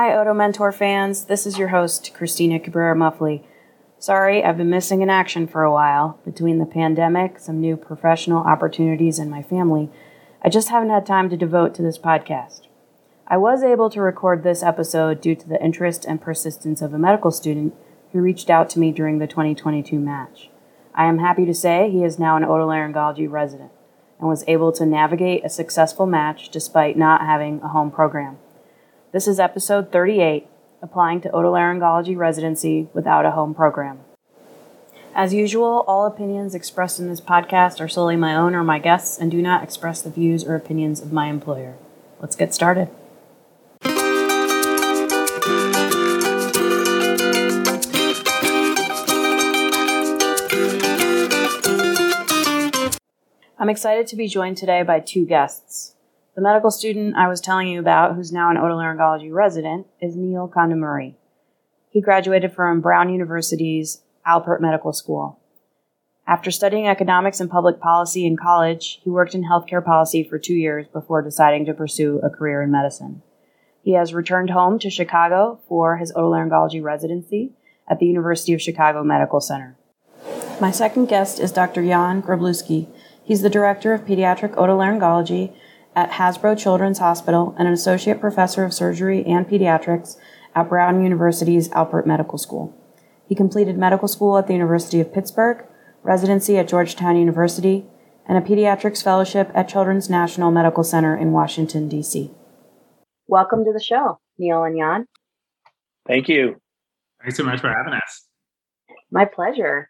Hi, Oto Mentor fans. This is your host, Cristina Cabrera Muffly. Sorry, I've been missing in action for a while. Between the pandemic, some new professional opportunities, and my family, I just haven't had time to devote to this podcast. I was able to record this episode due to the interest and persistence of a medical student who reached out to me during the 2022 match. I am happy to say he is now an otolaryngology resident and was able to navigate a successful match despite not having a home program. This is episode 38 Applying to Otolaryngology Residency Without a Home Program. As usual, all opinions expressed in this podcast are solely my own or my guests and do not express the views or opinions of my employer. Let's get started. I'm excited to be joined today by two guests. The medical student I was telling you about, who's now an otolaryngology resident, is Neil Kondamuri. He graduated from Brown University's Alpert Medical School. After studying economics and public policy in college, he worked in healthcare policy for two years before deciding to pursue a career in medicine. He has returned home to Chicago for his otolaryngology residency at the University of Chicago Medical Center. My second guest is Dr. Jan Groblewski. He's the director of pediatric otolaryngology at Hasbro Children's Hospital and an associate professor of surgery and pediatrics at Brown University's Alpert Medical School. He completed medical school at the University of Pittsburgh, residency at Georgetown University, and a pediatrics fellowship at Children's National Medical Center in Washington, D.C. Welcome to the show, Neil and Jan. Thank you. Thanks so much for having us. My pleasure.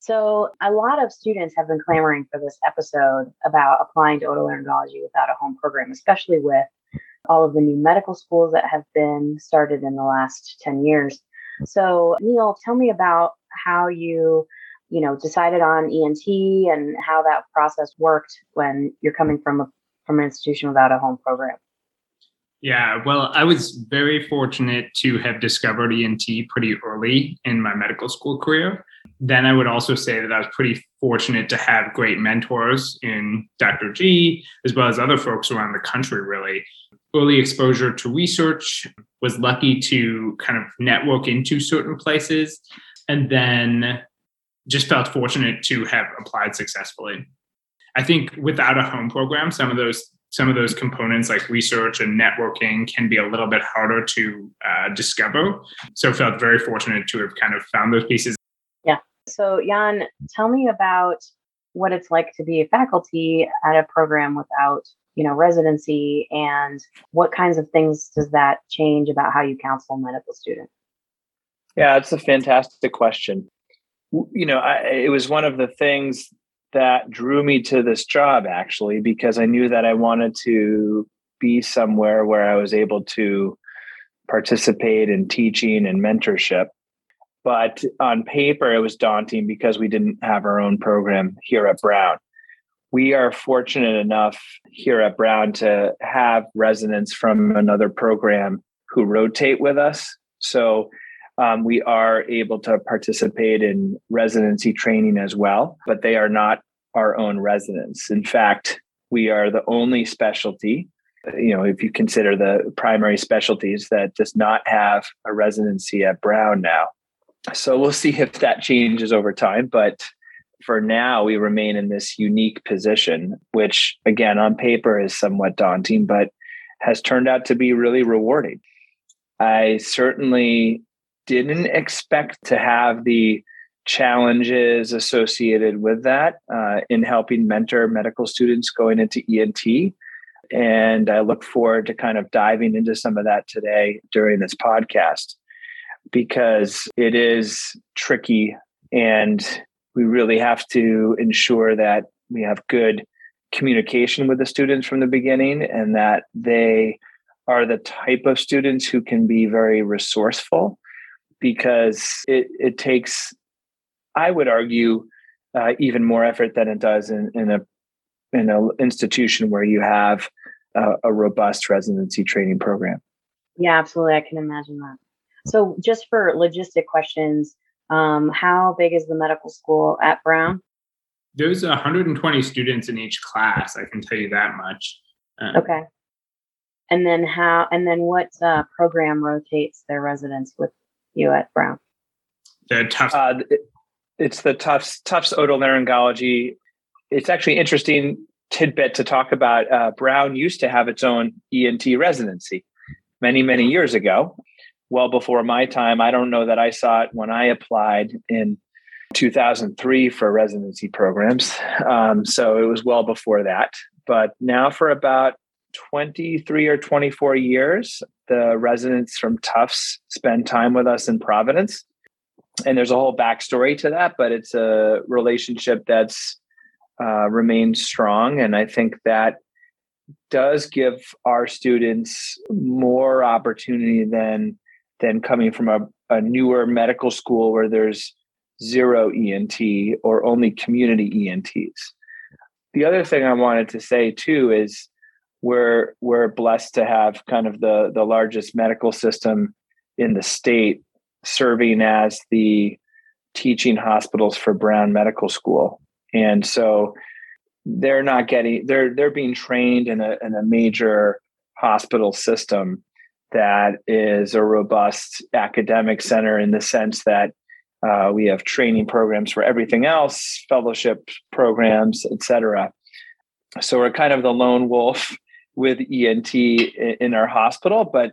So, a lot of students have been clamoring for this episode about applying to otolaryngology without a home program, especially with all of the new medical schools that have been started in the last 10 years. So, Neil, tell me about how you, you know, decided on ENT and how that process worked when you're coming from a from an institution without a home program. Yeah, well, I was very fortunate to have discovered ENT pretty early in my medical school career. Then I would also say that I was pretty fortunate to have great mentors in Dr. G, as well as other folks around the country, really. Early exposure to research, was lucky to kind of network into certain places, and then just felt fortunate to have applied successfully. I think without a home program, some of those some of those components like research and networking can be a little bit harder to uh, discover. So felt very fortunate to have kind of found those pieces. So Jan, tell me about what it's like to be a faculty at a program without, you know, residency and what kinds of things does that change about how you counsel medical students? Yeah, it's a fantastic question. You know, I, it was one of the things that drew me to this job actually because I knew that I wanted to be somewhere where I was able to participate in teaching and mentorship. But on paper, it was daunting because we didn't have our own program here at Brown. We are fortunate enough here at Brown to have residents from another program who rotate with us. So um, we are able to participate in residency training as well, but they are not our own residents. In fact, we are the only specialty, you know, if you consider the primary specialties that does not have a residency at Brown now. So we'll see if that changes over time. But for now, we remain in this unique position, which again, on paper is somewhat daunting, but has turned out to be really rewarding. I certainly didn't expect to have the challenges associated with that uh, in helping mentor medical students going into ENT. And I look forward to kind of diving into some of that today during this podcast because it is tricky and we really have to ensure that we have good communication with the students from the beginning and that they are the type of students who can be very resourceful because it, it takes, I would argue, uh, even more effort than it does in, in a in an institution where you have a, a robust residency training program. Yeah, absolutely. I can imagine that. So, just for logistic questions, um, how big is the medical school at Brown? There's 120 students in each class. I can tell you that much. Um, okay. And then how? And then what uh, program rotates their residents with you at Brown? The Tufts. Uh, it's the Tufts Tufts otolaryngology. It's actually interesting tidbit to talk about. Uh, Brown used to have its own ENT residency many many years ago, well before my time. I don't know that I saw it when I applied in 2003 for residency programs. Um, so it was well before that. But now, for about 23 or 24 years, the residents from Tufts spend time with us in Providence. And there's a whole backstory to that, but it's a relationship that's uh, remained strong. And I think that does give our students more opportunity than than coming from a, a newer medical school where there's zero ENT or only community ENTs. The other thing I wanted to say too is we're we're blessed to have kind of the the largest medical system in the state serving as the teaching hospitals for Brown Medical School. And so they're not getting they're they're being trained in a in a major hospital system that is a robust academic center in the sense that uh, we have training programs for everything else, fellowship programs, etc. So we're kind of the lone wolf with ENT in our hospital, but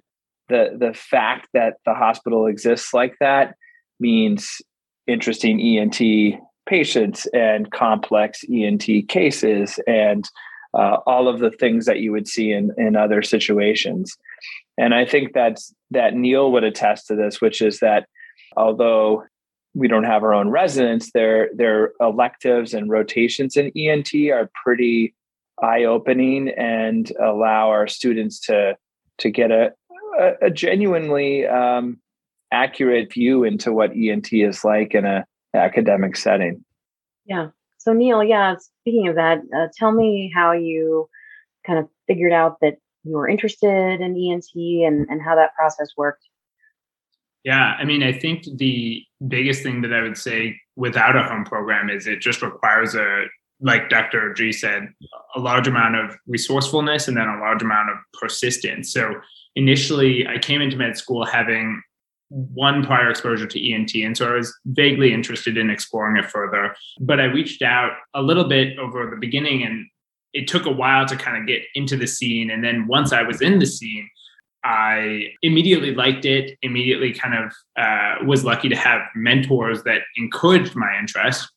the the fact that the hospital exists like that means interesting ENT patients and complex ENT cases and uh, all of the things that you would see in in other situations. And I think that's that Neil would attest to this, which is that although we don't have our own residents, their their electives and rotations in ENT are pretty eye opening and allow our students to to get a a, a genuinely um, accurate view into what ENT is like in a academic setting. Yeah. So Neil, yeah. Speaking of that, uh, tell me how you kind of figured out that you were interested in ENT and and how that process worked. Yeah, I mean, I think the biggest thing that I would say without a home program is it just requires a, like Dr. G said, a large amount of resourcefulness and then a large amount of persistence. So initially, I came into med school having one prior exposure to ENT. And so I was vaguely interested in exploring it further. But I reached out a little bit over the beginning and it took a while to kind of get into the scene. And then once I was in the scene, I immediately liked it, immediately kind of uh, was lucky to have mentors that encouraged my interest.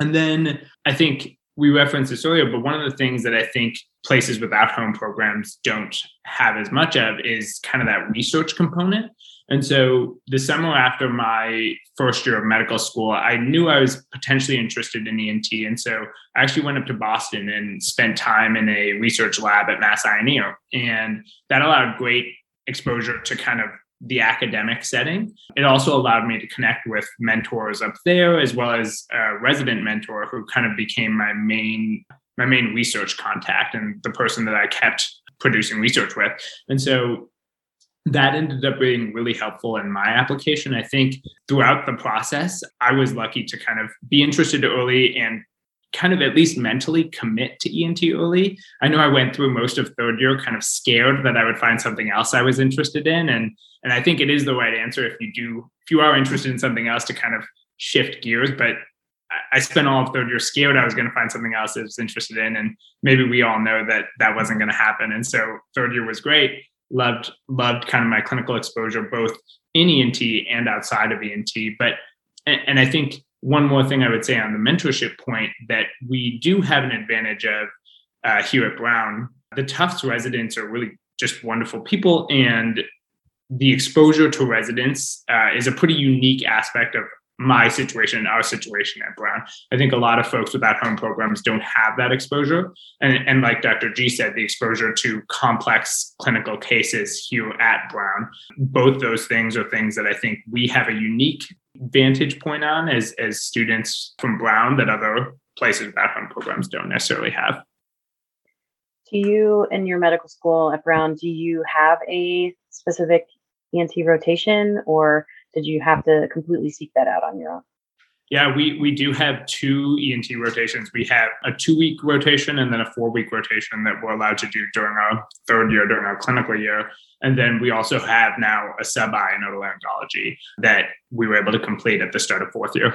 And then I think we referenced this earlier, but one of the things that I think places without home programs don't have as much of is kind of that research component. And so the summer after my first year of medical school, I knew I was potentially interested in ENT. And so I actually went up to Boston and spent time in a research lab at Mass Eye and Ear. And that allowed great exposure to kind of the academic setting. It also allowed me to connect with mentors up there, as well as a resident mentor who kind of became my main my main research contact and the person that I kept producing research with. And so that ended up being really helpful in my application. I think throughout the process, I was lucky to kind of be interested early and kind of at least mentally commit to ENT early. I know I went through most of third year kind of scared that I would find something else I was interested in. And and I think it is the right answer if you do if you are interested in something else to kind of shift gears. But I spent all of third year scared I was going to find something else I was interested in. And maybe we all know that that wasn't going to happen. And so third year was great. Loved loved kind of my clinical exposure both in ENT and outside of ENT. But and I think one more thing I would say on the mentorship point that we do have an advantage of uh, here at Brown. The Tufts residents are really just wonderful people, and the exposure to residents uh, is a pretty unique aspect of my situation, our situation at Brown. I think a lot of folks with without home programs don't have that exposure. And, and like Dr. G said, the exposure to complex clinical cases here at Brown. Both those things are things that I think we have a unique vantage point on as, as students from Brown that other places without home programs don't necessarily have. Do you, in your medical school at Brown, do you have a specific ENT rotation or did you have to completely seek that out on your own? Yeah, we we do have two ENT rotations. We have a two week rotation and then a four week rotation that we're allowed to do during our third year, during our clinical year. And then we also have now a sub I in otolaryngology that we were able to complete at the start of fourth year.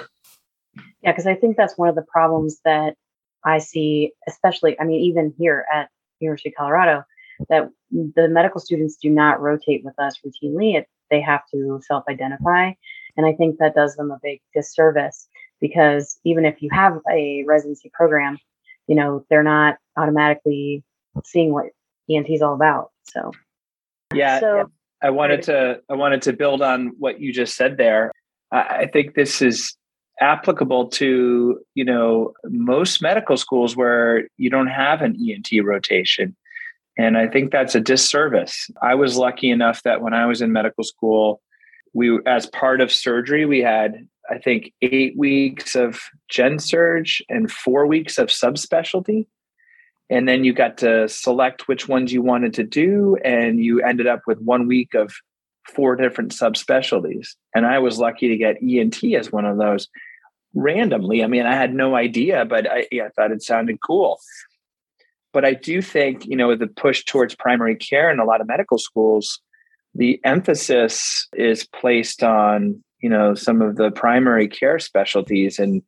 Yeah, because I think that's one of the problems that I see, especially, I mean, even here at University of Colorado, that the medical students do not rotate with us routinely. It, they have to self identify. And I think that does them a big disservice because even if you have a residency program, you know, they're not automatically seeing what ENT is all about. So, yeah. So, I wanted to I wanted to build on what you just said there. I think this is applicable to you know most medical schools where you don't have an ENT rotation and I think that's a disservice. I was lucky enough that when I was in medical school we as part of surgery we had I think 8 weeks of gen surg and 4 weeks of subspecialty and then you got to select which ones you wanted to do and you ended up with 1 week of four different subspecialties. And I was lucky to get ENT as one of those randomly. I mean, I had no idea, but I, I thought it sounded cool. But I do think, you know, the push towards primary care in a lot of medical schools, the emphasis is placed on, you know, some of the primary care specialties. And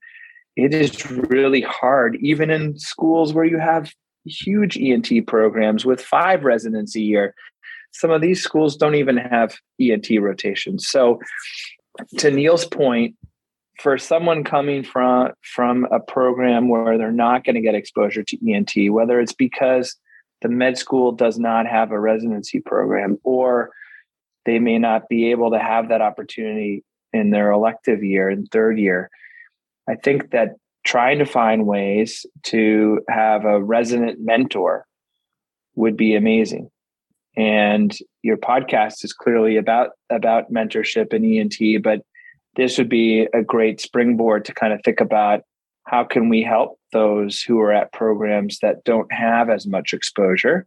it is really hard, even in schools where you have huge ENT programs with five residents a year, some of these schools don't even have ENT rotations. So, to Neil's point, for someone coming from from a program where they're not going to get exposure to ENT, whether it's because the med school does not have a residency program or they may not be able to have that opportunity in their elective year in third year. I think that trying to find ways to have a resident mentor would be amazing and your podcast is clearly about about mentorship and ENT but this would be a great springboard to kind of think about how can we help those who are at programs that don't have as much exposure.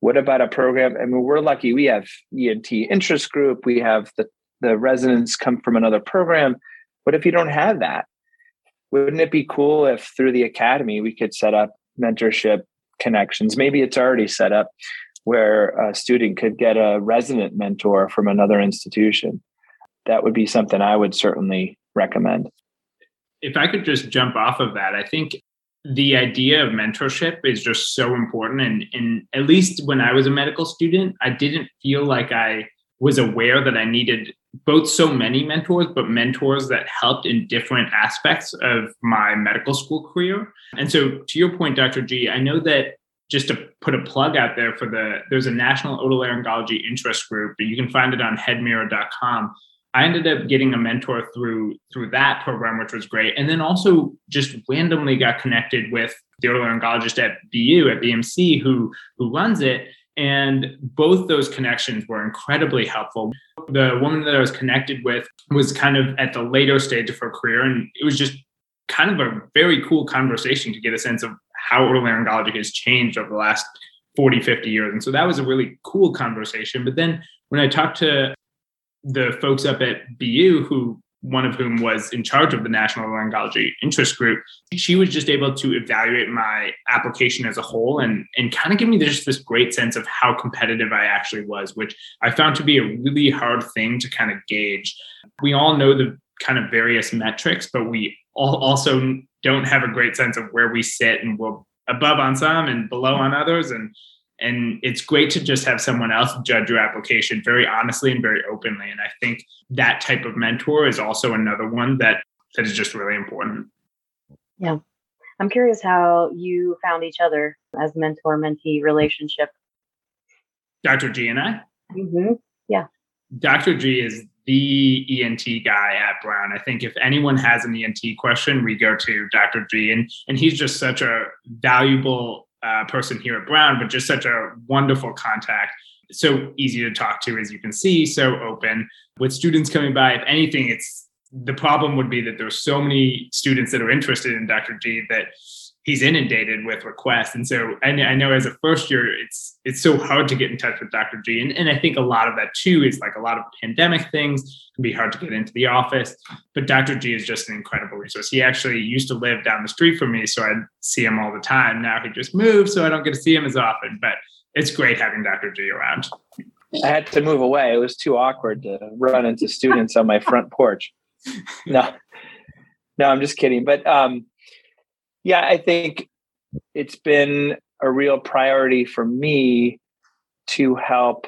What about a program i mean we're lucky we have ent interest group we have the the residents come from another program. What if you don't have that? Wouldn't it be cool if through the academy we could set up mentorship connections? Maybe it's already set up where a student could get a resident mentor from another institution. That would be something I would certainly recommend. If I could just jump off of that, I think the idea of mentorship is just so important. And, and at least when I was a medical student, I didn't feel like I was aware that I needed both so many mentors, but mentors that helped in different aspects of my medical school career. And so, to your point, Dr. G, I know that just to put a plug out there for the there's a national otolaryngology interest group but you can find it on headmirror.com i ended up getting a mentor through through that program which was great and then also just randomly got connected with the otolaryngologist at bu at bmc who who runs it and both those connections were incredibly helpful the woman that i was connected with was kind of at the later stage of her career and it was just kind of a very cool conversation to get a sense of how otolaryngology has changed over the last 40, 50 years. And so that was a really cool conversation. But then when I talked to the folks up at BU, who one of whom was in charge of the National Otolaryngology Interest Group, she was just able to evaluate my application as a whole and, and kind of give me just this great sense of how competitive I actually was, which I found to be a really hard thing to kind of gauge. We all know the kind of various metrics, but we all also don't have a great sense of where we sit and we're above on some and below on others and and it's great to just have someone else judge your application very honestly and very openly and i think that type of mentor is also another one that that is just really important yeah i'm curious how you found each other as mentor mentee relationship dr g and i mm-hmm. yeah dr g is the ENT guy at Brown. I think if anyone has an ENT question, we go to Dr. G, and and he's just such a valuable uh, person here at Brown, but just such a wonderful contact. So easy to talk to, as you can see, so open. With students coming by, if anything, it's the problem would be that there's so many students that are interested in Dr. G that he's inundated with requests. And so I, I know as a first year, it's it's so hard to get in touch with Dr. G. And, and I think a lot of that too is like a lot of pandemic things can be hard to get into the office. But Dr. G is just an incredible resource. He actually used to live down the street from me, so I'd see him all the time. Now he just moved, so I don't get to see him as often. But it's great having Dr. G around. I had to move away. It was too awkward to run into students on my front porch. No, no, I'm just kidding. But um, yeah, I think it's been a real priority for me to help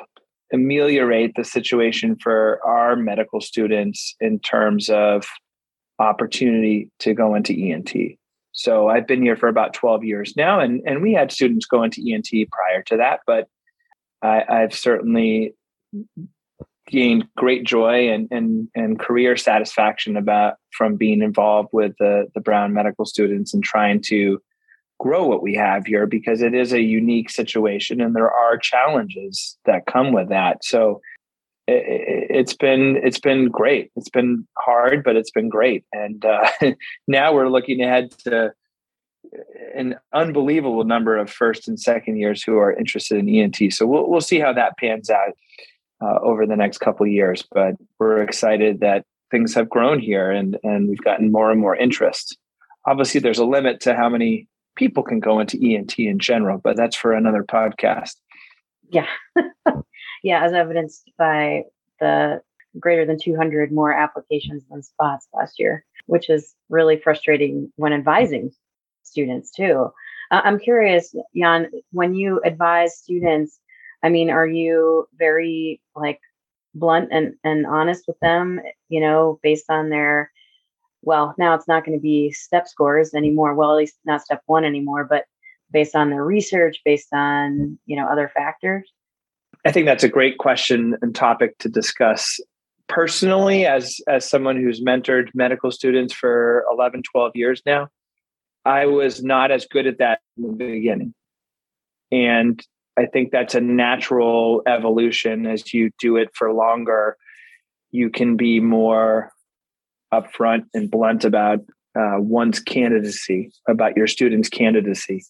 ameliorate the situation for our medical students in terms of opportunity to go into ENT. So I've been here for about 12 years now, and, and we had students go into ENT prior to that, but I, I've certainly gained great joy and, and, and career satisfaction about from being involved with the, the Brown medical students and trying to grow what we have here because it is a unique situation and there are challenges that come with that. So it, has been it's been great. It's been hard, but it's been great. And uh, now we're looking ahead to an unbelievable number of first and second years who are interested in ENT. So we'll we'll see how that pans out uh, over the next couple years. But we're excited that things have grown here and and we've gotten more and more interest. Obviously, there's a limit to how many people can go into ENT in general, but that's for another podcast. Yeah. yeah, as evidenced by the greater than 200 more applications than spots last year, which is really frustrating when advising students too. Uh, I'm curious, Jan, when you advise students, I mean, are you very like blunt and, and honest with them, you know, based on their, well, now it's not going to be step scores anymore. Well, at least not step one anymore, but based on their research, based on, you know, other factors? I think that's a great question and topic to discuss. Personally, as as someone who's mentored medical students for 11, 12 years now, I was not as good at that in the beginning. And I think that's a natural evolution as you do it for longer. You can be more upfront and blunt about uh, one's candidacy, about your student's candidacy.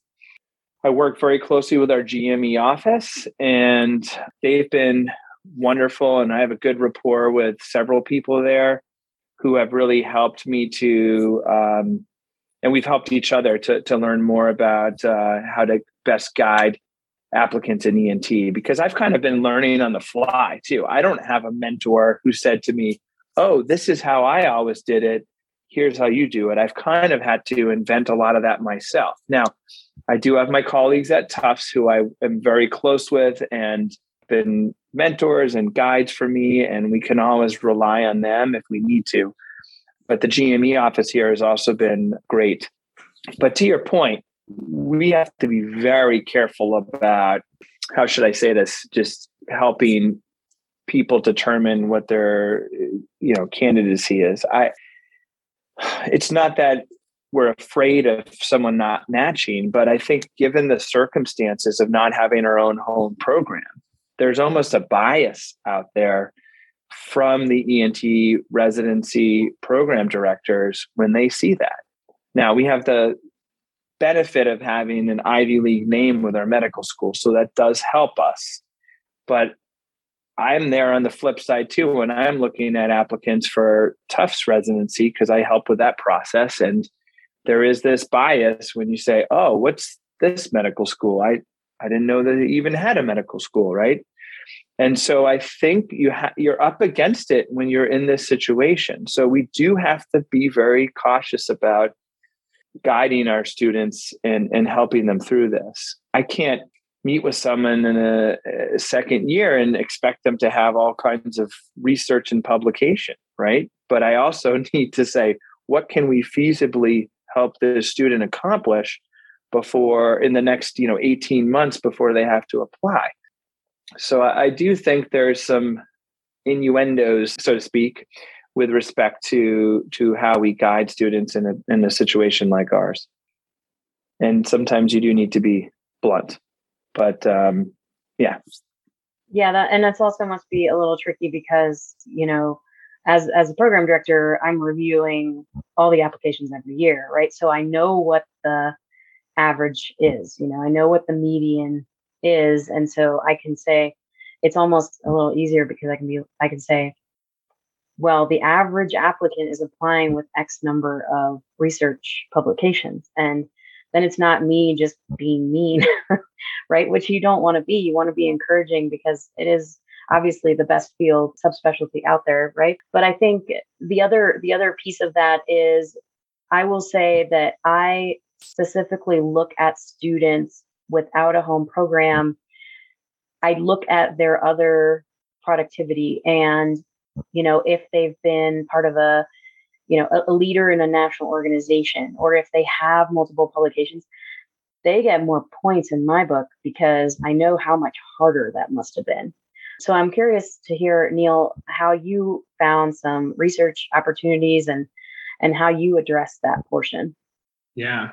I work very closely with our GME office, and they've been wonderful. And I have a good rapport with several people there who have really helped me to, um, and we've helped each other to, to learn more about uh, how to best guide applicants in ENT because I've kind of been learning on the fly too. I don't have a mentor who said to me, Oh, this is how I always did it. Here's how you do it. I've kind of had to invent a lot of that myself. Now, I do have my colleagues at Tufts who I am very close with and been mentors and guides for me, and we can always rely on them if we need to. But the GME office here has also been great. But to your point, we have to be very careful about how should I say this? Just helping people determine what their you know candidacy is. I it's not that we're afraid of someone not matching, but I think given the circumstances of not having our own home program, there's almost a bias out there from the ENT residency program directors when they see that. Now we have the benefit of having an Ivy League name with our medical school. So that does help us. But I'm there on the flip side too when I'm looking at applicants for Tufts residency because I help with that process. And there is this bias when you say, "Oh, what's this medical school?" I I didn't know that it even had a medical school, right? And so I think you ha- you're up against it when you're in this situation. So we do have to be very cautious about guiding our students and, and helping them through this. I can't meet with someone in a, a, second year and expect them to have all kinds of research and publication, right? But I also need to say, what can we feasibly help the student accomplish before in the next, you know, 18 months before they have to apply? So I, I do think there's some innuendos, so to speak, with respect to to how we guide students in a in a situation like ours. And sometimes you do need to be blunt, but um, yeah, yeah, that, and that's also must be a little tricky because you know, as as a program director, I'm reviewing all the applications every year, right? So I know what the average is. You know, I know what the median is, and so I can say it's almost a little easier because I can be I can say, well, the average applicant is applying with X number of research publications, and then it's not me just being mean, right? Which you don't want to be. You want to be encouraging because it is obviously the best field subspecialty out there, right? But I think the other the other piece of that is I will say that I specifically look at students without a home program. I look at their other productivity and you know if they've been part of a you know a, a leader in a national organization or if they have multiple publications they get more points in my book because I know how much harder that must have been. So I'm curious to hear, Neil, how you found some research opportunities and and how you address that portion. Yeah.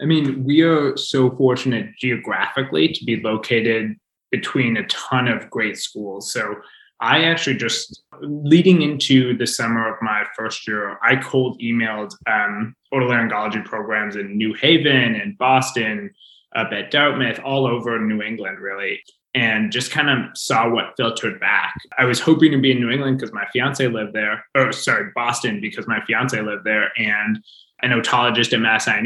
I mean, we are so fortunate geographically to be located between a ton of great schools. So I actually just leading into the summer of my first year, I cold emailed um, otolaryngology programs in New Haven and Boston, up at Dartmouth, all over New England, really and just kind of saw what filtered back. I was hoping to be in New England because my fiance lived there, or sorry, Boston because my fiance lived there, and an otologist at Mass Eye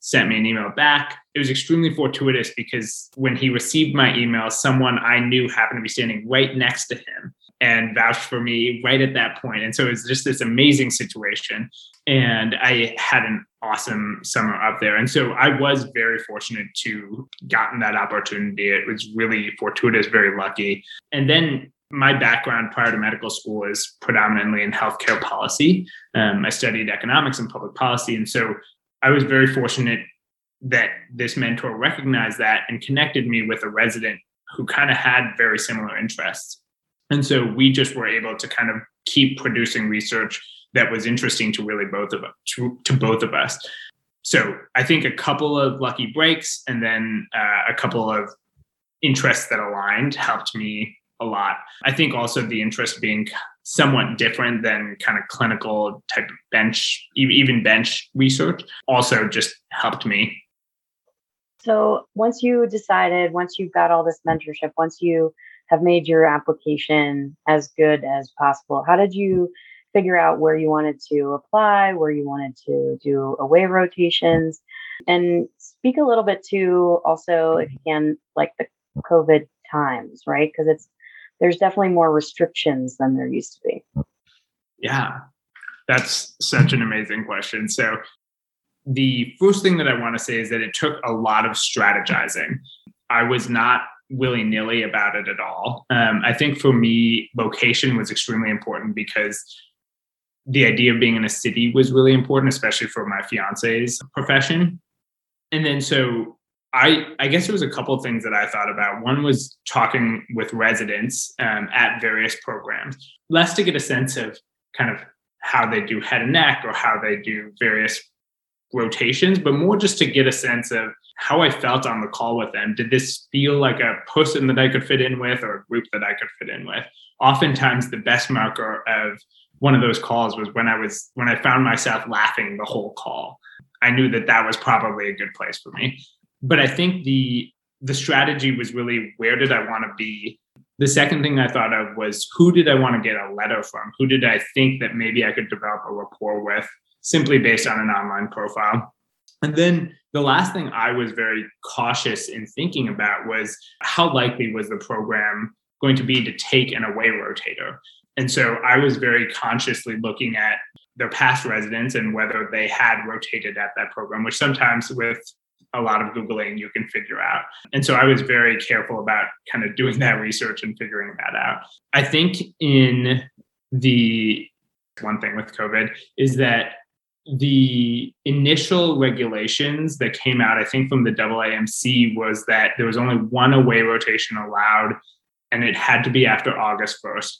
sent me an email back. It was extremely fortuitous because when he received my email, someone I knew happened to be standing right next to him and vouched for me right at that point. And so it was just this amazing situation. And I had an awesome summer up there. And so I was very fortunate to gotten that opportunity. It was really fortuitous, very lucky. And then my background prior to medical school is predominantly in healthcare policy. Um, I studied economics and public policy. And so I was very fortunate that this mentor recognized that and connected me with a resident who kind of had very similar interests. And so we just were able to kind of keep producing research that was interesting to really both of us, to, to both of us. So I think a couple of lucky breaks and then uh, a couple of interests that aligned helped me a lot. I think also the interest being somewhat different than kind of clinical type bench, even bench research, also just helped me. So once you decided, once you've got all this mentorship, once you have made your application as good as possible, how did you figure out where you wanted to apply, where you wanted to do away rotations, and speak a little bit to also, if you can, like the COVID times, right? Because it's there's definitely more restrictions than there used to be. Yeah, that's such an amazing question. So, the first thing that I want to say is that it took a lot of strategizing. I was not willy nilly about it at all. Um, I think for me, location was extremely important because the idea of being in a city was really important, especially for my fiance's profession. And then so I I guess there was a couple of things that I thought about. One was talking with residents um, at various programs, less to get a sense of kind of how they do head and neck or how they do various rotations, but more just to get a sense of how I felt on the call with them. Did this feel like a person that I could fit in with or a group that I could fit in with? Oftentimes, the best marker of one of those calls was when I was when I found myself laughing the whole call. I knew that that was probably a good place for me. But I think the the strategy was really where did I want to be? The second thing I thought of was who did I want to get a letter from? Who did I think that maybe I could develop a rapport with simply based on an online profile? And then the last thing I was very cautious in thinking about was how likely was the program going to be to take an away rotator? And so I was very consciously looking at their past residents and whether they had rotated at that program, which sometimes with a lot of Googling you can figure out. And so I was very careful about kind of doing that research and figuring that out. I think in the one thing with COVID is that the initial regulations that came out, I think from the AAMC, was that there was only one away rotation allowed and it had to be after August 1st.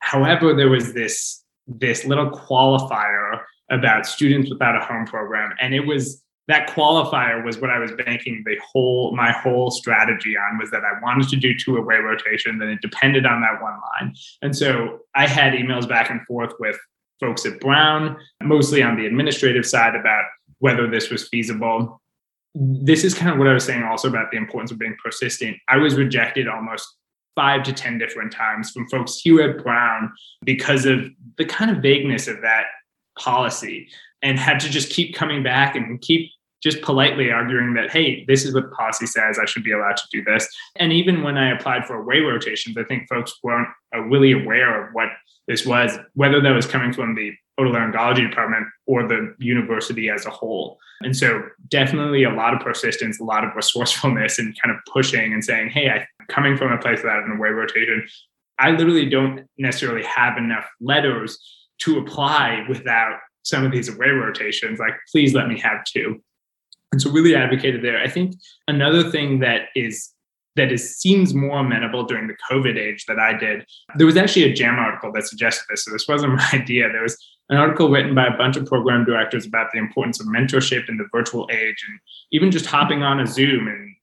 However, there was this this little qualifier about students without a home program, and it was that qualifier was what I was banking the whole my whole strategy on was that I wanted to do two away rotation, then it depended on that one line. And so I had emails back and forth with folks at Brown, mostly on the administrative side about whether this was feasible. this is kind of what I was saying also about the importance of being persistent. I was rejected almost five to 10 different times from folks here at Brown because of the kind of vagueness of that policy and had to just keep coming back and keep just politely arguing that, hey, this is what policy says. I should be allowed to do this. And even when I applied for away rotations, I think folks weren't uh, really aware of what this was, whether that was coming from the otolaryngology department or the university as a whole. And so definitely a lot of persistence, a lot of resourcefulness and kind of pushing and saying, hey, I'm coming from a place without an away rotation, I literally don't necessarily have enough letters to apply without some of these away rotations. Like, please let me have two. And so really advocated there. I think another thing that is that is seems more amenable during the COVID age that I did. There was actually a JAM article that suggested this. So this wasn't my idea. There was an article written by a bunch of program directors about the importance of mentorship in the virtual age and even just hopping on a Zoom and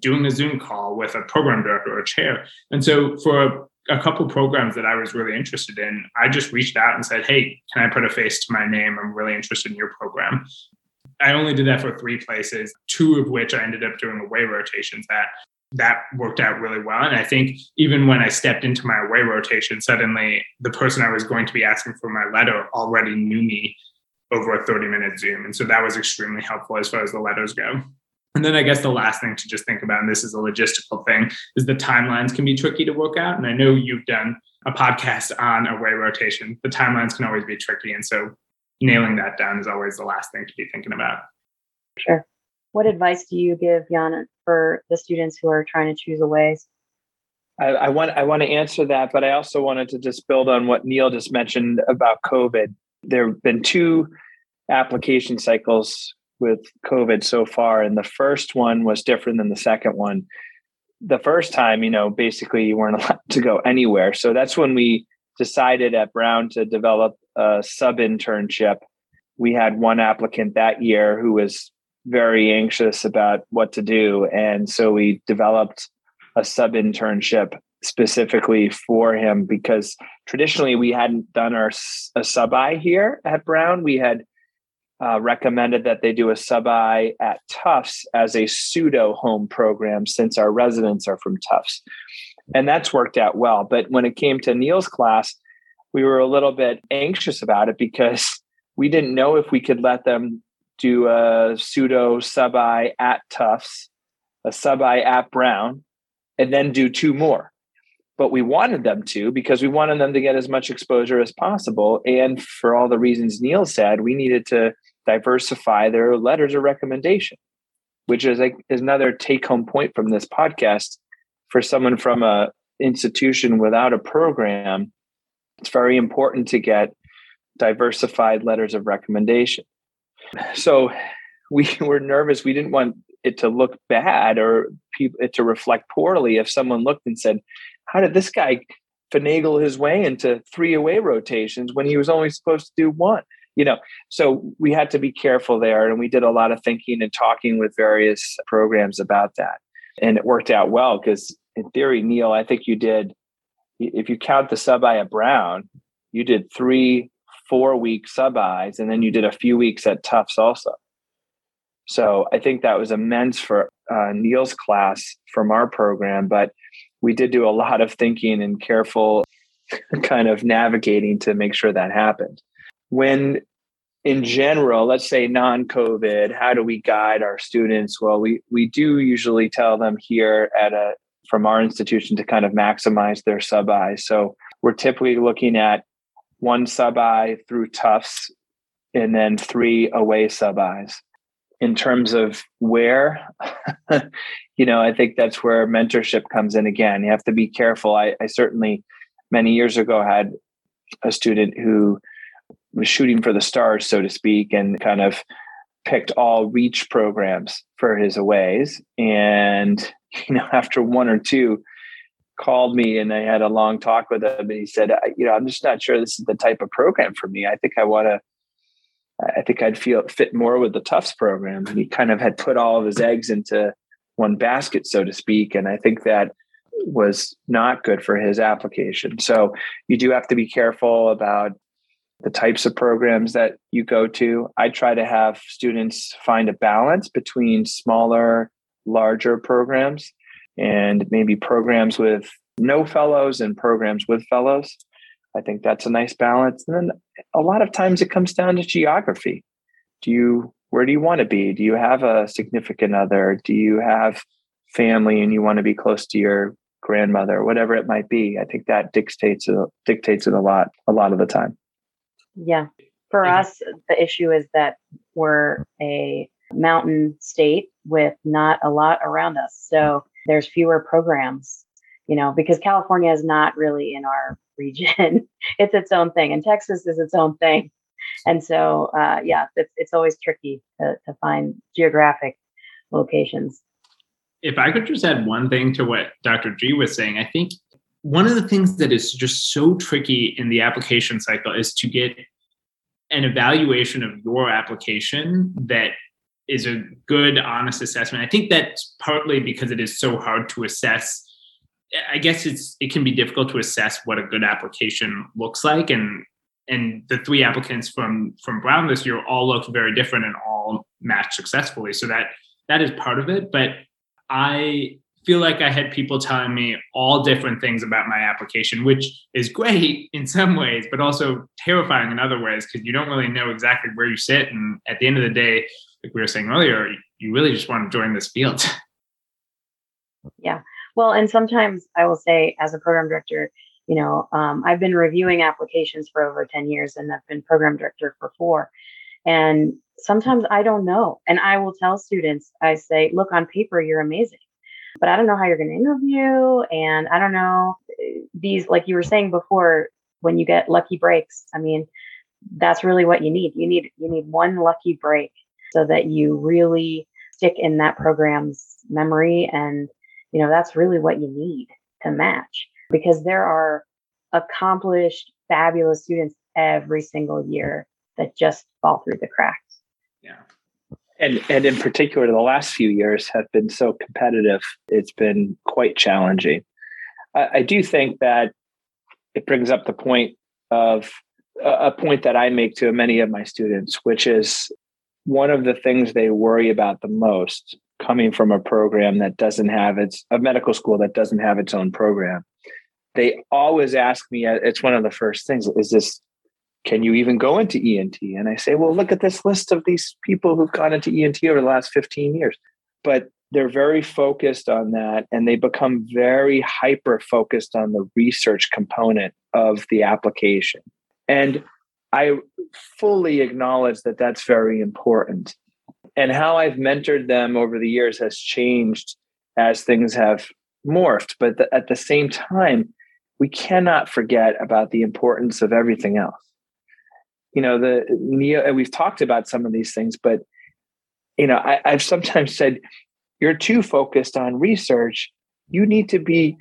doing a Zoom call with a program director or a chair. And so for a couple programs that I was really interested in, I just reached out and said, Hey, can I put a face to my name? I'm really interested in your program. I only did that for three places, two of which I ended up doing away rotations at. That worked out really well. And I think even when I stepped into my away rotation, suddenly the person I was going to be asking for my letter already knew me over a 30 minute Zoom. And so that was extremely helpful as far as the letters go. And then I guess the last thing to just think about, and this is a logistical thing, is the timelines can be tricky to work out. And I know you've done a podcast on away rotation. The timelines can always be tricky. And so Mm-hmm. nailing that down is always the last thing to be thinking about. Sure. What advice do you give, Jan, for the students who are trying to choose aways? I, I want I want to answer that, but I also wanted to just build on what Neil just mentioned about COVID. There have been two application cycles with COVID so far. And the first one was different than the second one. The first time, you know, basically you weren't allowed to go anywhere. So that's when we decided at Brown to develop a sub internship. We had one applicant that year who was very anxious about what to do. And so we developed a sub internship specifically for him because traditionally we hadn't done our a sub I here at Brown. We had uh, recommended that they do a sub-I at Tufts as a pseudo home program since our residents are from Tufts. And that's worked out well. But when it came to Neil's class, we were a little bit anxious about it because we didn't know if we could let them do a pseudo sub-I at Tufts, a sub-I at Brown, and then do two more but we wanted them to because we wanted them to get as much exposure as possible. And for all the reasons Neil said, we needed to diversify their letters of recommendation, which is like is another take home point from this podcast for someone from a institution without a program. It's very important to get diversified letters of recommendation. So we were nervous. We didn't want it to look bad or people it to reflect poorly if someone looked and said, how did this guy finagle his way into three away rotations when he was only supposed to do one? You know, so we had to be careful there, and we did a lot of thinking and talking with various programs about that, and it worked out well because, in theory, Neil, I think you did. If you count the sub I at Brown, you did three four week sub I's, and then you did a few weeks at Tufts also. So I think that was immense for uh, Neil's class from our program, but we did do a lot of thinking and careful kind of navigating to make sure that happened. When in general, let's say non-COVID, how do we guide our students? Well, we we do usually tell them here at a from our institution to kind of maximize their sub I. So we're typically looking at one sub I through Tufts and then three away sub I's in terms of where you know i think that's where mentorship comes in again. You have to be careful. I, I, certainly many years ago had a student who was shooting for the stars so to speak and kind of picked all reach programs for his aways and you know after one or two called me and i had a long talk with him and he said you know i'm just not sure this is the type of program for me i think i want to I think I'd feel fit more with the Tufts program. And he kind of had put all of his eggs into one basket, so to speak. And I think that was not good for his application. So you do have to be careful about the types of programs that you go to. I try to have students find a balance between smaller, larger programs and maybe programs with no fellows and programs with fellows. I think that's a nice balance. And then a lot of times it comes down to geography. Do you where do you want to be? Do you have a significant other? Do you have family and you want to be close to your grandmother, whatever it might be? I think that dictates dictates it a lot, a lot of the time. Yeah. For mm-hmm. us, the issue is that we're a mountain state with not a lot around us. So there's fewer programs, you know, because California is not really in our region. it's its own thing. And Texas is its own thing. And so, uh, yeah, it's, it's always tricky to, to find geographic locations. If I could just add one thing to what Dr. G was saying, I think one of the things that is just so tricky in the application cycle is to get an evaluation of your application that is a good, honest assessment. I think that's partly because it is so hard to assess. I guess it's it can be difficult to assess what a good application looks like, and and the three applicants from from Brown this year all looked very different and all matched successfully. So that that is part of it. But I feel like I had people telling me all different things about my application, which is great in some ways, but also terrifying in other ways because you don't really know exactly where you sit. And at the end of the day, like we were saying earlier, you really just want to join this field. Yeah. Well, and sometimes I will say, as a program director, you know, um, I've been reviewing applications for over 10 years and I've been program director for four. And sometimes I don't know. And I will tell students, I say, look, on paper, you're amazing, but I don't know how you're going to interview. And I don't know these, like you were saying before, when you get lucky breaks, I mean, that's really what you need. You need, you need one lucky break so that you really stick in that program's memory. And, you know, that's really what you need to match because there are accomplished, fabulous students every single year that just fall through the cracks. Yeah. And and in particular, the last few years have been so competitive. It's been quite challenging. I, I do think that it brings up the point of a point that I make to many of my students, which is one of the things they worry about the most coming from a program that doesn't have its a medical school that doesn't have its own program they always ask me uh, it's one of the first things is this can you even go into ent and i say well look at this list of these people who've gone into ent over the last 15 years. But they're very focused on that and they become very hyper focused on the research component of the application. And i fully acknowledge that that's very important. And how i've mentored them over the years has changed as things have morphed. But at the same time we cannot forget about the importance of everything else. You know, the neo, we've talked about some of these things, but you know, I, I've sometimes said you're too focused on research. You need to be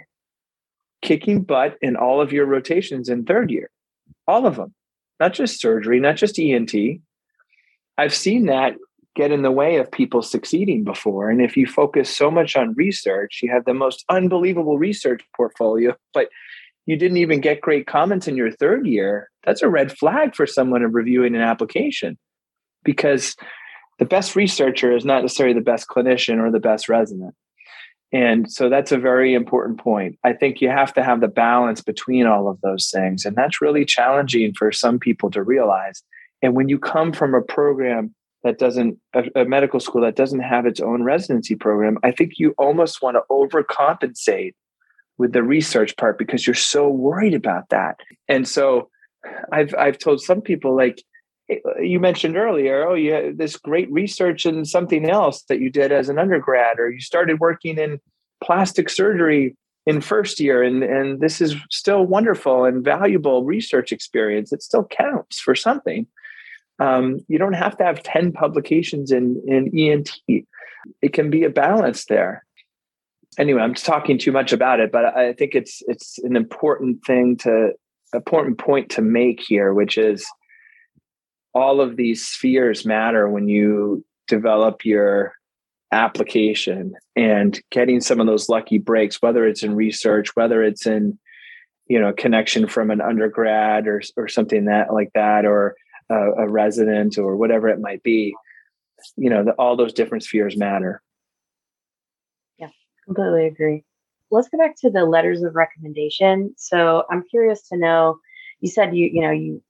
kicking butt in all of your rotations in third year, all of them, not just surgery, not just ENT. I've seen that get in the way of people succeeding before. And if you focus so much on research, you have the most unbelievable research portfolio, but you didn't even get great comments in your third year, that's a red flag for someone reviewing an application because the best researcher is not necessarily the best clinician or the best resident. And so that's a very important point. I think you have to have the balance between all of those things. And that's really challenging for some people to realize. And when you come from a program that doesn't, a, a medical school that doesn't have its own residency program, I think you almost want to overcompensate with the research part because you're so worried about that. And so I've I've told some people like you mentioned earlier, oh, you had this great research in something else that you did as an undergrad, or you started working in plastic surgery in first year, and and this is still wonderful and valuable research experience. It still counts for something. Um, you don't have to have ten publications in in ENT. It can be a balance there anyway, I'm talking too much about it, but I think it's it's an important thing to important point to make here, which is all of these spheres matter when you develop your application and getting some of those lucky breaks, whether it's in research, whether it's in you know connection from an undergrad or or something that like that or a, a resident or whatever it might be you know the, all those different spheres matter completely agree let's go back to the letters of recommendation so i'm curious to know you said you you know you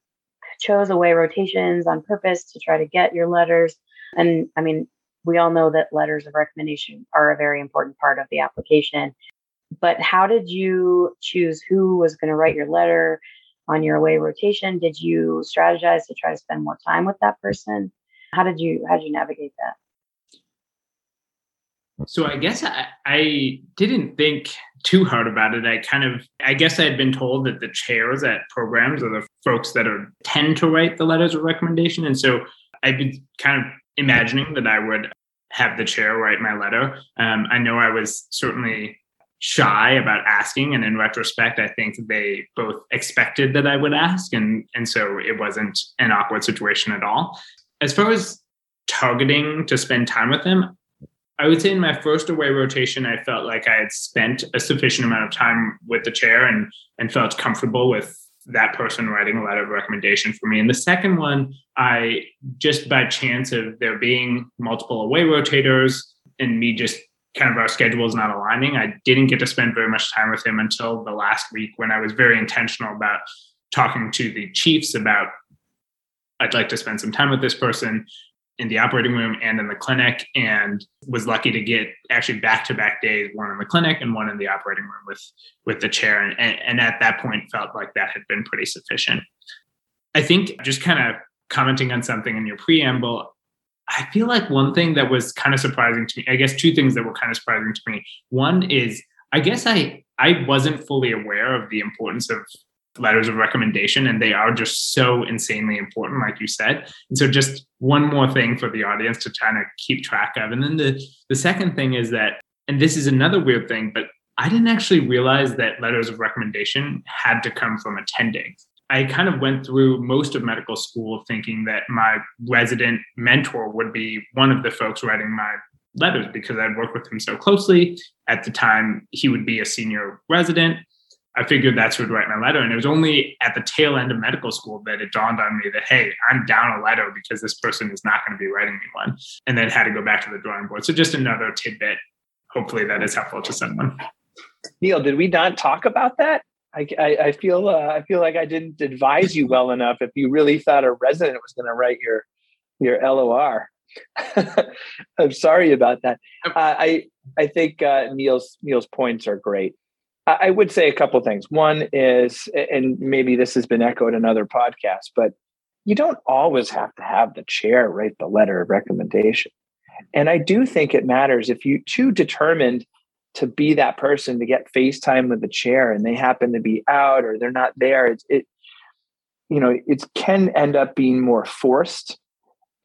chose away rotations on purpose to try to get your letters and i mean we all know that letters of recommendation are a very important part of the application but how did you choose who was going to write your letter on your away rotation? Did you strategize to try to spend more time with that person? How did you how did you navigate that? So I guess I, I didn't think too hard about it. I kind of I guess I had been told that the chairs at programs are the folks that are tend to write the letters of recommendation. And so I've been kind of imagining that I would have the chair write my letter. Um, I know I was certainly shy about asking and in retrospect i think they both expected that i would ask and and so it wasn't an awkward situation at all as far as targeting to spend time with them i would say in my first away rotation i felt like i had spent a sufficient amount of time with the chair and and felt comfortable with that person writing a letter of recommendation for me. And the second one, I just by chance of there being multiple away rotators and me just kind of our schedules not aligning, I didn't get to spend very much time with him until the last week when I was very intentional about talking to the chiefs about I'd like to spend some time with this person in the operating room and in the clinic and was lucky to get actually back to back days one in the clinic and one in the operating room with with the chair and, and, and at that point felt like that had been pretty sufficient i think just kind of commenting on something in your preamble I feel like one thing that was kind of surprising to me, I guess two things that were kind of surprising to me. One is I guess I I wasn't fully aware of the importance of letters of recommendation and they are just so insanely important like you said and so just one more thing for the audience to kind of keep track of and then the the second thing is that and this is another weird thing but i didn't actually realize that letters of recommendation had to come from attending I kind of went through most of medical school thinking that my resident mentor would be one of the folks writing my letters because I'd worked with him so closely. At the time, he would be a senior resident. I figured that's who would write my letter. And it was only at the tail end of medical school that it dawned on me that, hey, I'm down a letter because this person is not going to be writing me one. And then had to go back to the drawing board. So just another tidbit. Hopefully that is helpful to someone. Neil, did we not talk about that? I, I, I feel uh, I feel like I didn't advise you well enough. If you really thought a resident was going to write your your LOR, I'm sorry about that. Uh, I I think uh, Neil's Neil's points are great. I, would say a couple things. One is, and maybe this has been echoed in other podcasts, but you don't always have to have the chair write the letter of recommendation. And I do think it matters if you too determined to be that person to get FaceTime with the chair and they happen to be out or they're not there. It's it, you know, it can end up being more forced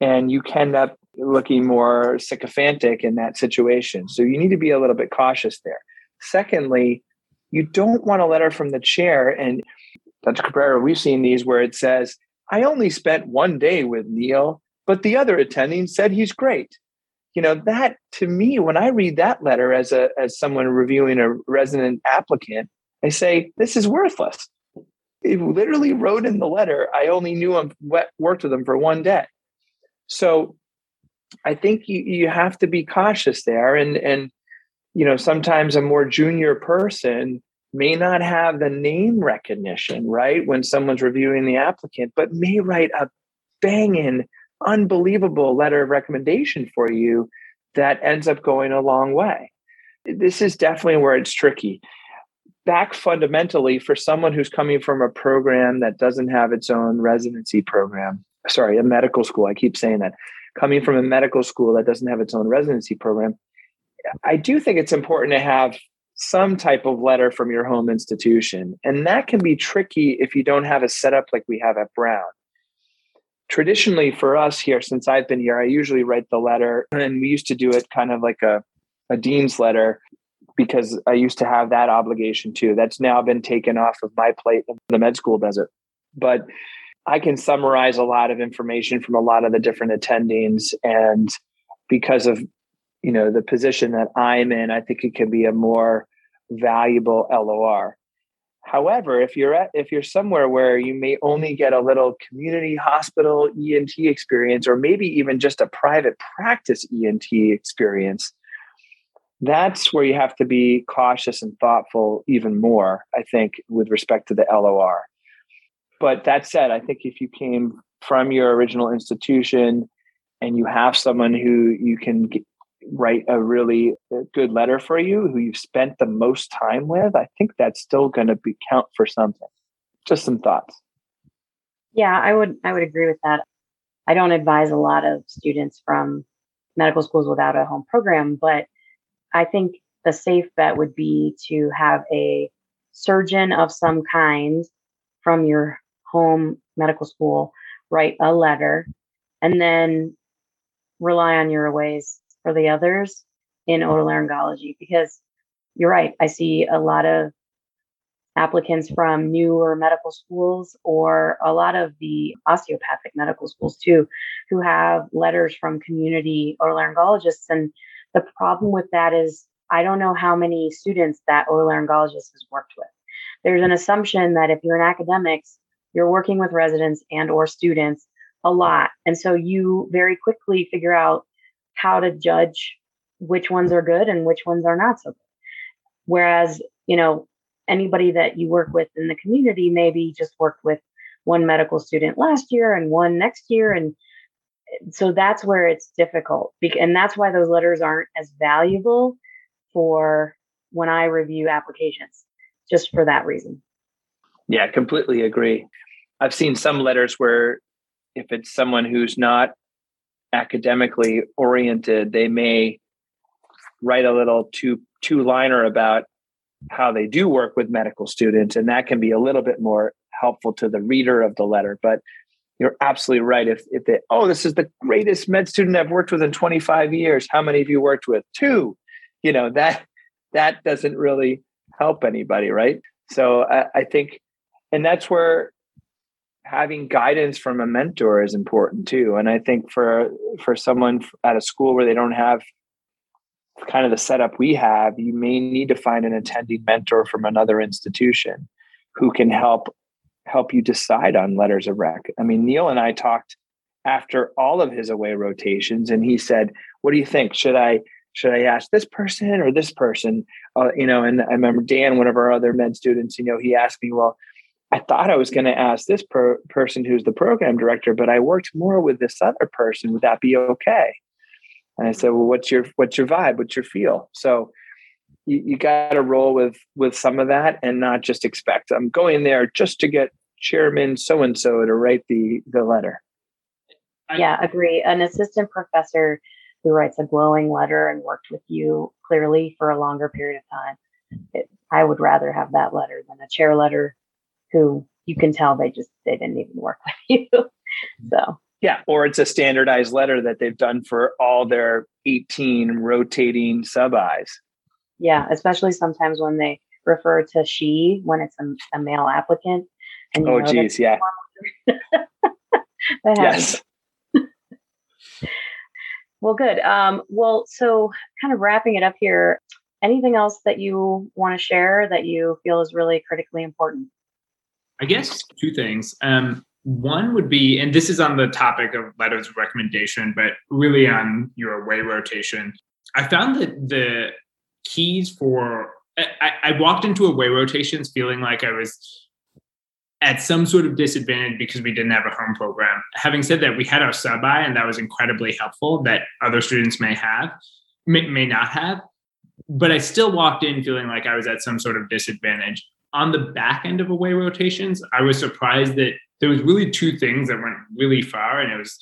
and you can end up looking more sycophantic in that situation. So you need to be a little bit cautious there. Secondly, you don't want a letter from the chair. And Dr. Cabrera, we've seen these where it says, I only spent one day with Neil, but the other attending said he's great you know that to me when i read that letter as a as someone reviewing a resident applicant i say this is worthless he literally wrote in the letter i only knew him worked with him for one day so i think you you have to be cautious there and and you know sometimes a more junior person may not have the name recognition right when someone's reviewing the applicant but may write a banging unbelievable letter of recommendation for you that ends up going a long way. This is definitely where it's tricky. Back fundamentally, for someone who's coming from a program that doesn't have its own residency program, sorry, a medical school, I keep saying that, coming from a medical school that doesn't have its own residency program, I do think it's important to have some type of letter from your home institution. And that can be tricky if you don't have a setup like we have at Brown traditionally for us here since i've been here i usually write the letter and we used to do it kind of like a, a dean's letter because i used to have that obligation too that's now been taken off of my plate the med school does it but i can summarize a lot of information from a lot of the different attendings and because of you know the position that i'm in i think it can be a more valuable lor However, if you're at if you're somewhere where you may only get a little community hospital ENT experience, or maybe even just a private practice ENT experience, that's where you have to be cautious and thoughtful even more, I think, with respect to the LOR. But that said, I think if you came from your original institution and you have someone who you can write a really uh, good letter for you, who you've spent the most time with, I think that's still going to be count for something. Just some thoughts. Yeah, I would I would agree with that. I don't advise a lot of students from medical schools without a home program, but I think the safe bet would be to have a surgeon of some kind from your home medical school write a letter and then rely on your ways for the others in otolaryngology because you're right. I see a lot of applicants from newer medical schools or a lot of the osteopathic medical schools too who have letters from community otolaryngologists and the problem with that is I don't know how many students that otolaryngologist has worked with. There's an assumption that if you're in academics, you're working with residents and or students a lot. And so you very quickly figure out how to judge which ones are good and which ones are not so good. Whereas, you know, anybody that you work with in the community maybe just worked with one medical student last year and one next year and so that's where it's difficult and that's why those letters aren't as valuable for when i review applications just for that reason yeah completely agree i've seen some letters where if it's someone who's not academically oriented they may write a little two two liner about how they do work with medical students and that can be a little bit more helpful to the reader of the letter but you're absolutely right. If if they, oh, this is the greatest med student I've worked with in 25 years. How many have you worked with? Two. You know that that doesn't really help anybody, right? So I, I think, and that's where having guidance from a mentor is important too. And I think for for someone at a school where they don't have kind of the setup we have, you may need to find an attending mentor from another institution who can help help you decide on letters of rec. I mean, Neil and I talked after all of his away rotations, and he said, "What do you think? Should I should I ask this person or this person?" Uh, you know, and I remember Dan, one of our other med students, you know, he asked me, "Well." I thought I was going to ask this per- person who's the program director, but I worked more with this other person. Would that be okay? And I said, "Well, what's your what's your vibe? What's your feel?" So you, you got to roll with with some of that and not just expect I'm going there just to get chairman so and so to write the the letter. Yeah, agree. An assistant professor who writes a glowing letter and worked with you clearly for a longer period of time. It, I would rather have that letter than a chair letter who you can tell they just they didn't even work with you. so yeah, or it's a standardized letter that they've done for all their 18 rotating sub Is. Yeah, especially sometimes when they refer to she when it's a, a male applicant. And oh, geez, yeah. yes. well, good. Um, well, so kind of wrapping it up here, anything else that you want to share that you feel is really critically important? I guess two things. Um, one would be, and this is on the topic of letters of recommendation, but really on your away rotation. I found that the keys for I, I walked into away rotations feeling like I was at some sort of disadvantage because we didn't have a home program. Having said that, we had our sub I, and that was incredibly helpful that other students may have, may, may not have. But I still walked in feeling like I was at some sort of disadvantage. On the back end of away rotations, I was surprised that there was really two things that went really far, and it was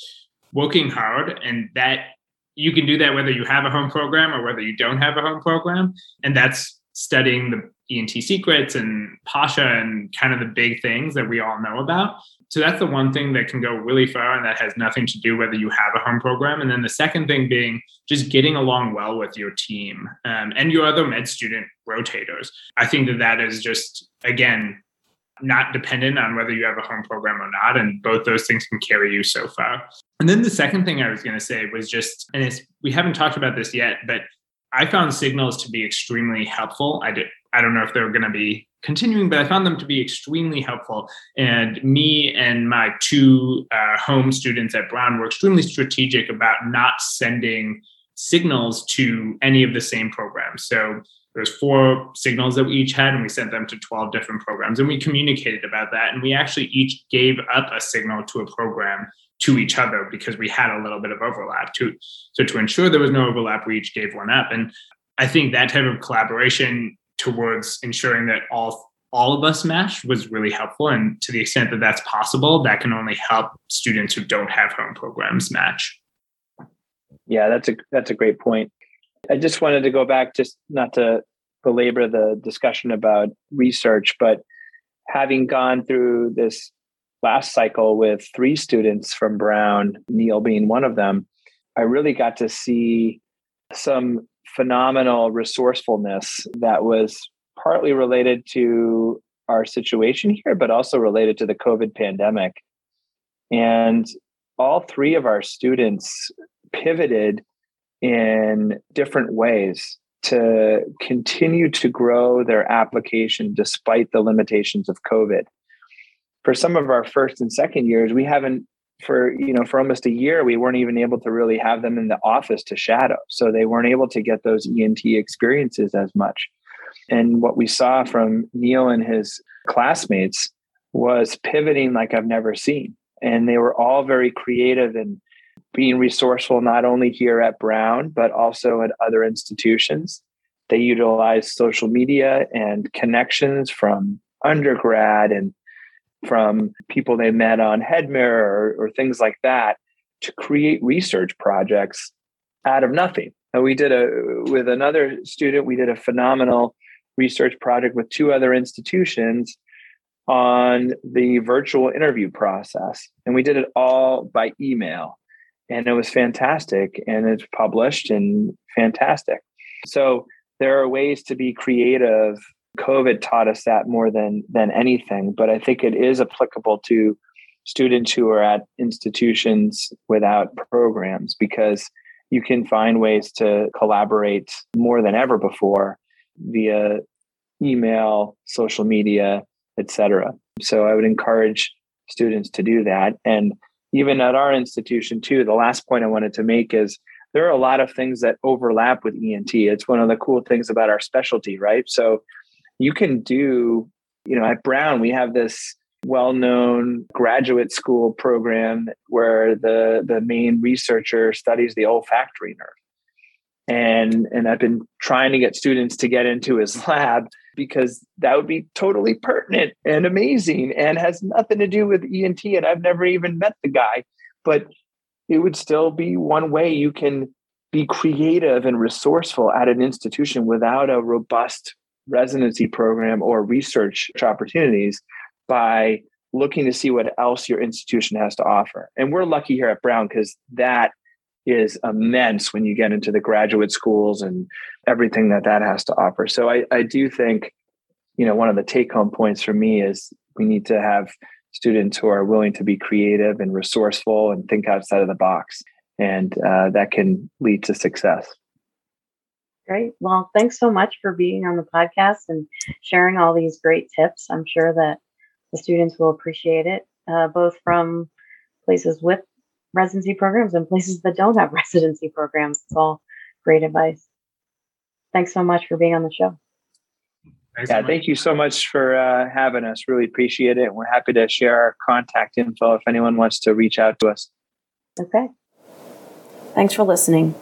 working hard, and that you can do that whether you have a home program or whether you don't have a home program, and that's studying the ENT secrets and Pasha and kind of the big things that we all know about. So that's the one thing that can go really far and that has nothing to do whether you have a home program. And then the second thing being just getting along well with your team um, and your other med student rotators. I think that that is just, again, not dependent on whether you have a home program or not. And both those things can carry you so far. And then the second thing I was going to say was just, and we haven't talked about this yet, but I found signals to be extremely helpful. I did I don't know if they're going to be continuing, but I found them to be extremely helpful. And me and my two uh, home students at Brown were extremely strategic about not sending signals to any of the same programs. So there's four signals that we each had, and we sent them to 12 different programs. And we communicated about that. And we actually each gave up a signal to a program to each other because we had a little bit of overlap too. So to ensure there was no overlap, we each gave one up. And I think that type of collaboration towards ensuring that all all of us mesh was really helpful. And to the extent that that's possible, that can only help students who don't have home programs match. Yeah, that's a that's a great point. I just wanted to go back, just not to belabor the discussion about research, but having gone through this last cycle with three students from Brown, Neil being one of them, I really got to see some phenomenal resourcefulness that was partly related to our situation here, but also related to the COVID pandemic. And all three of our students pivoted in different ways to continue to grow their application despite the limitations of COVID. For some of our first and second years, we haven't for you know for almost a year we weren't even able to really have them in the office to shadow. So they weren't able to get those ent experiences as much. And what we saw from neil and his classmates was pivoting like i've never seen. And they were all very creative and being resourceful not only here at brown but also at other institutions. They utilized social media and connections from undergrad and from people they met on Headmirror or, or things like that to create research projects out of nothing. And we did a with another student, we did a phenomenal research project with two other institutions on the virtual interview process. And we did it all by email. And it was fantastic. And it's published and fantastic. So there are ways to be creative COVID taught us that more than than anything, but I think it is applicable to students who are at institutions without programs because you can find ways to collaborate more than ever before via email, social media, etc. So I would encourage students to do that and even at our institution too the last point I wanted to make is there are a lot of things that overlap with ENT. It's one of the cool things about our specialty, right? So you can do, you know, at Brown, we have this well-known graduate school program where the the main researcher studies the olfactory nerve. And and I've been trying to get students to get into his lab because that would be totally pertinent and amazing and has nothing to do with ENT and I've never even met the guy, but it would still be one way you can be creative and resourceful at an institution without a robust residency program or research opportunities by looking to see what else your institution has to offer. And we're lucky here at Brown because that is immense when you get into the graduate schools and everything that that has to offer. So I, I do think, you know, one of the take home points for me is we need to have students who are willing to be creative and resourceful and think outside of the box. And uh, that can lead to success. Great. Well, thanks so much for being on the podcast and sharing all these great tips. I'm sure that the students will appreciate it, uh, both from places with residency programs and places that don't have residency programs. It's all great advice. Thanks so much for being on the show. Thanks yeah, so thank you so much for uh, having us. Really appreciate it. We're happy to share our contact info if anyone wants to reach out to us. Okay. Thanks for listening.